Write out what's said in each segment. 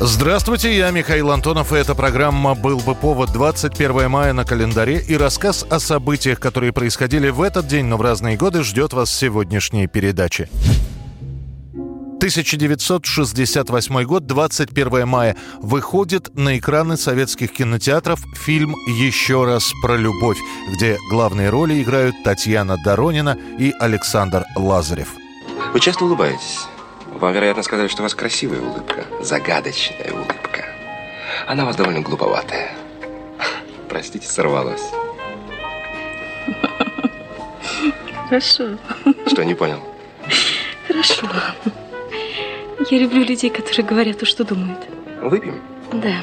Здравствуйте, я Михаил Антонов, и эта программа «Был бы повод» 21 мая на календаре и рассказ о событиях, которые происходили в этот день, но в разные годы, ждет вас сегодняшней передаче. 1968 год, 21 мая. Выходит на экраны советских кинотеатров фильм «Еще раз про любовь», где главные роли играют Татьяна Доронина и Александр Лазарев. Вы часто улыбаетесь. Вам, вероятно, сказали, что у вас красивая улыбка. Загадочная улыбка. Она у вас довольно глуповатая. Простите, сорвалась. Хорошо, Что, не понял? хорошо. Я люблю людей, которые говорят то, что думают. Выпьем? Да.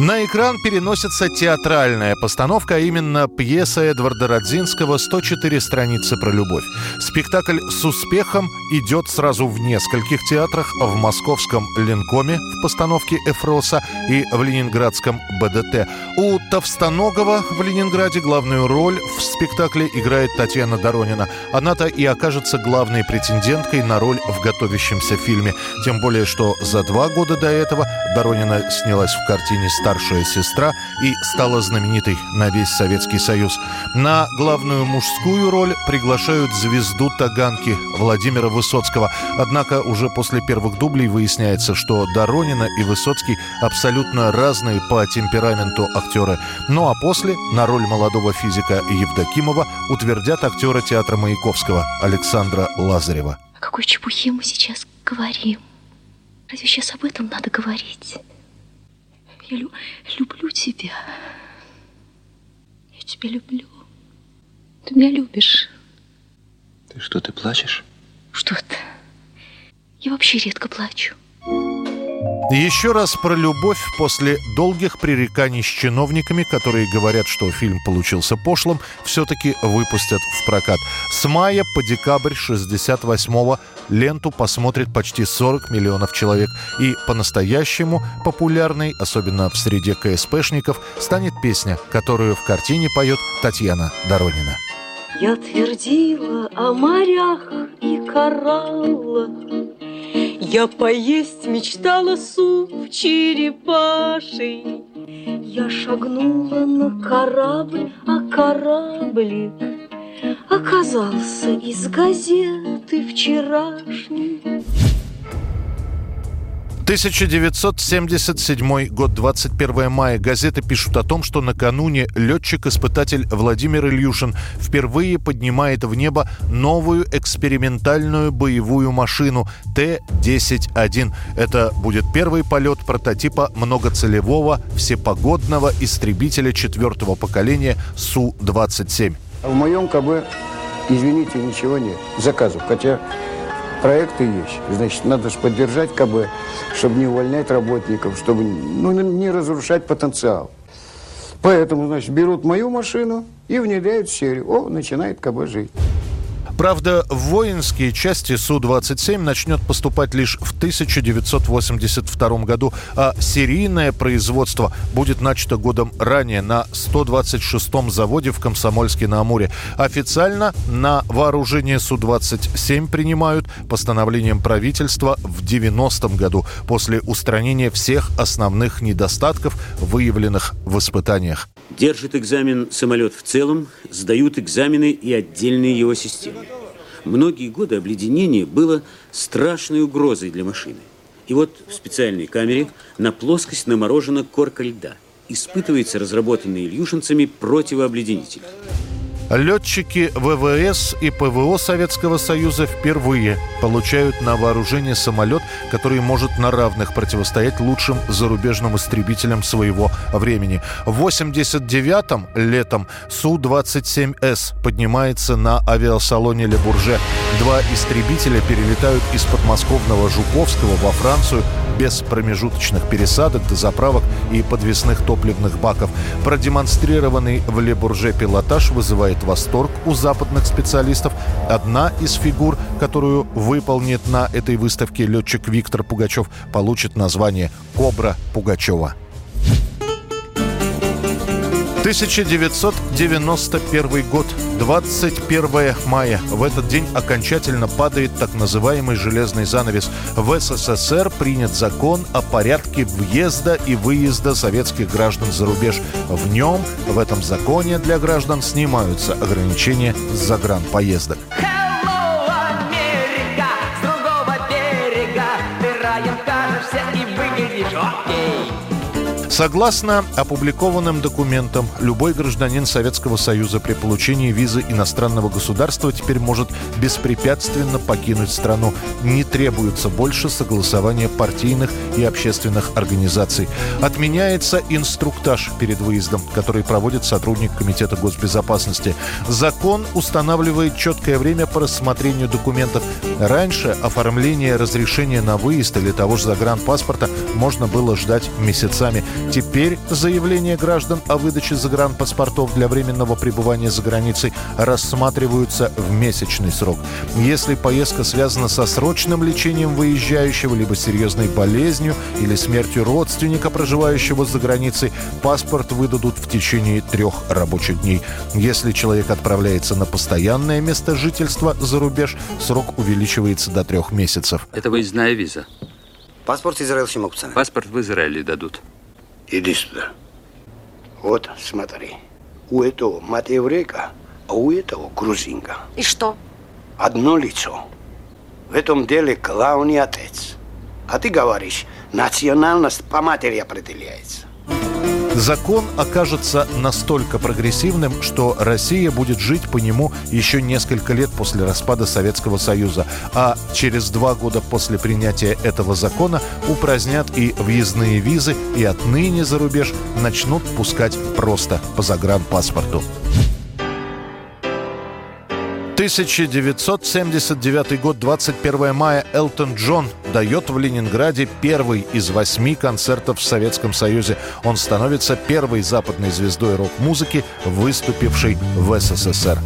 На экран переносится театральная постановка, а именно пьеса Эдварда Родзинского «104 страницы про любовь». Спектакль с успехом идет сразу в нескольких театрах, в московском Ленкоме в постановке Эфроса и в ленинградском БДТ. У Товстоногова в Ленинграде главную роль в спектакле играет Татьяна Доронина. Она-то и окажется главной претенденткой на роль в готовящемся фильме. Тем более, что за два года до этого Доронина снялась в картине «Старшая сестра» и стала знаменитой на весь Советский Союз. На главную мужскую роль приглашают звезду Таганки Владимира Высоцкого. Однако уже после первых дублей выясняется, что Доронина и Высоцкий абсолютно разные по темпераменту актеры. Ну а после на роль молодого физика Евдокимова утвердят актера театра Маяковского Александра Лазарева. О какой чепухе мы сейчас говорим? Разве сейчас об этом надо говорить? Я лю- люблю тебя. Я тебя люблю. Ты меня любишь. Ты что, ты плачешь? Что ты? Я вообще редко плачу. Еще раз про любовь после долгих пререканий с чиновниками, которые говорят, что фильм получился пошлым, все-таки выпустят в прокат. С мая по декабрь 68-го ленту посмотрит почти 40 миллионов человек. И по-настоящему популярной, особенно в среде КСПшников, станет песня, которую в картине поет Татьяна Доронина. Я твердила о морях и кораллах, Я поесть мечтала суп черепаший. Я шагнула на корабль, а кораблик Оказался из газеты вчерашней. 1977 год, 21 мая. Газеты пишут о том, что накануне летчик-испытатель Владимир Ильюшин впервые поднимает в небо новую экспериментальную боевую машину Т-10-1. Это будет первый полет прототипа многоцелевого всепогодного истребителя четвертого поколения Су-27. А в моем КБ, извините, ничего нет. Заказов. Хотя проекты есть. Значит, надо же поддержать КБ, чтобы не увольнять работников, чтобы ну, не разрушать потенциал. Поэтому, значит, берут мою машину и внедряют в серию. О, начинает КБ жить. Правда, в воинские части Су-27 начнет поступать лишь в 1982 году, а серийное производство будет начато годом ранее на 126-м заводе в Комсомольске-на-Амуре. Официально на вооружение Су-27 принимают постановлением правительства в 90-м году после устранения всех основных недостатков, выявленных в испытаниях. Держит экзамен самолет в целом, сдают экзамены и отдельные его системы. Многие годы обледенение было страшной угрозой для машины. И вот в специальной камере на плоскость наморожена корка льда. Испытывается разработанный ильюшинцами противообледенитель. Летчики ВВС и ПВО Советского Союза впервые получают на вооружение самолет, который может на равных противостоять лучшим зарубежным истребителям своего времени. В 89-м летом Су-27С поднимается на авиасалоне Ле Бурже. Два истребителя перелетают из подмосковного Жуковского во Францию без промежуточных пересадок, дозаправок и подвесных топливных баков. Продемонстрированный в Лебурже пилотаж вызывает восторг у западных специалистов. Одна из фигур, которую выполнит на этой выставке летчик Виктор Пугачев, получит название «Кобра Пугачева». 1991 год, 21 мая. В этот день окончательно падает так называемый железный занавес. В СССР принят закон о порядке въезда и выезда советских граждан за рубеж. В нем, в этом законе для граждан снимаются ограничения загранпоездок. Hello, Согласно опубликованным документам, любой гражданин Советского Союза при получении визы иностранного государства теперь может беспрепятственно покинуть страну. Не требуется больше согласования партийных и общественных организаций. Отменяется инструктаж перед выездом, который проводит сотрудник Комитета госбезопасности. Закон устанавливает четкое время по рассмотрению документов. Раньше оформление разрешения на выезд или того же загранпаспорта можно было ждать месяцами. Теперь заявления граждан о выдаче загранпаспортов для временного пребывания за границей рассматриваются в месячный срок. Если поездка связана со срочным лечением выезжающего, либо серьезной болезнью или смертью родственника, проживающего за границей, паспорт выдадут в течение трех рабочих дней. Если человек отправляется на постоянное место жительства за рубеж, срок увеличивается до трех месяцев. Это выездная виза. Паспорт цены. Паспорт в Израиле дадут. Иди сюда. Вот, смотри. У этого мать еврейка, а у этого грузинка. И что? Одно лицо. В этом деле главный отец. А ты говоришь, национальность по матери определяется. Закон окажется настолько прогрессивным, что Россия будет жить по нему еще несколько лет после распада Советского Союза, а через два года после принятия этого закона упразднят и въездные визы, и отныне за рубеж начнут пускать просто по загранпаспорту. 1979 год, 21 мая, Элтон Джон дает в Ленинграде первый из восьми концертов в Советском Союзе. Он становится первой западной звездой рок-музыки, выступившей в СССР.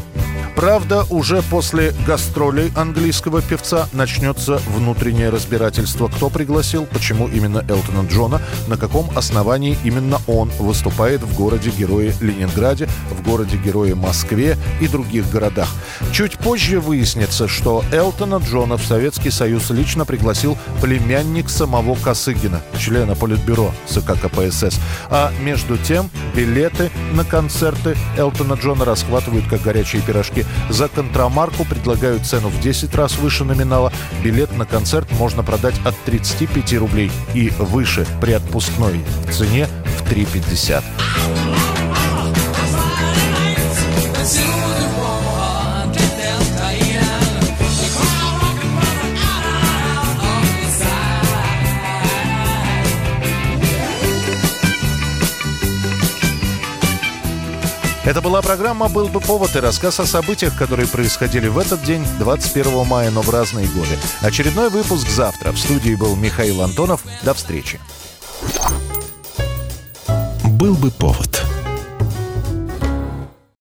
Правда, уже после гастролей английского певца начнется внутреннее разбирательство. Кто пригласил, почему именно Элтона Джона, на каком основании именно он выступает в городе-герое Ленинграде, в городе-герое Москве и других городах. Чуть позже выяснится, что Элтона Джона в Советский Союз лично пригласил племянник самого Косыгина, члена Политбюро ЦК КПСС. А между тем билеты на концерты Элтона Джона расхватывают как горячие пирожки. За контрамарку предлагают цену в 10 раз выше номинала. Билет на концерт можно продать от 35 рублей и выше при отпускной цене в 3,50. Это была программа «Был бы повод» и рассказ о событиях, которые происходили в этот день, 21 мая, но в разные годы. Очередной выпуск завтра. В студии был Михаил Антонов. До встречи. «Был бы повод»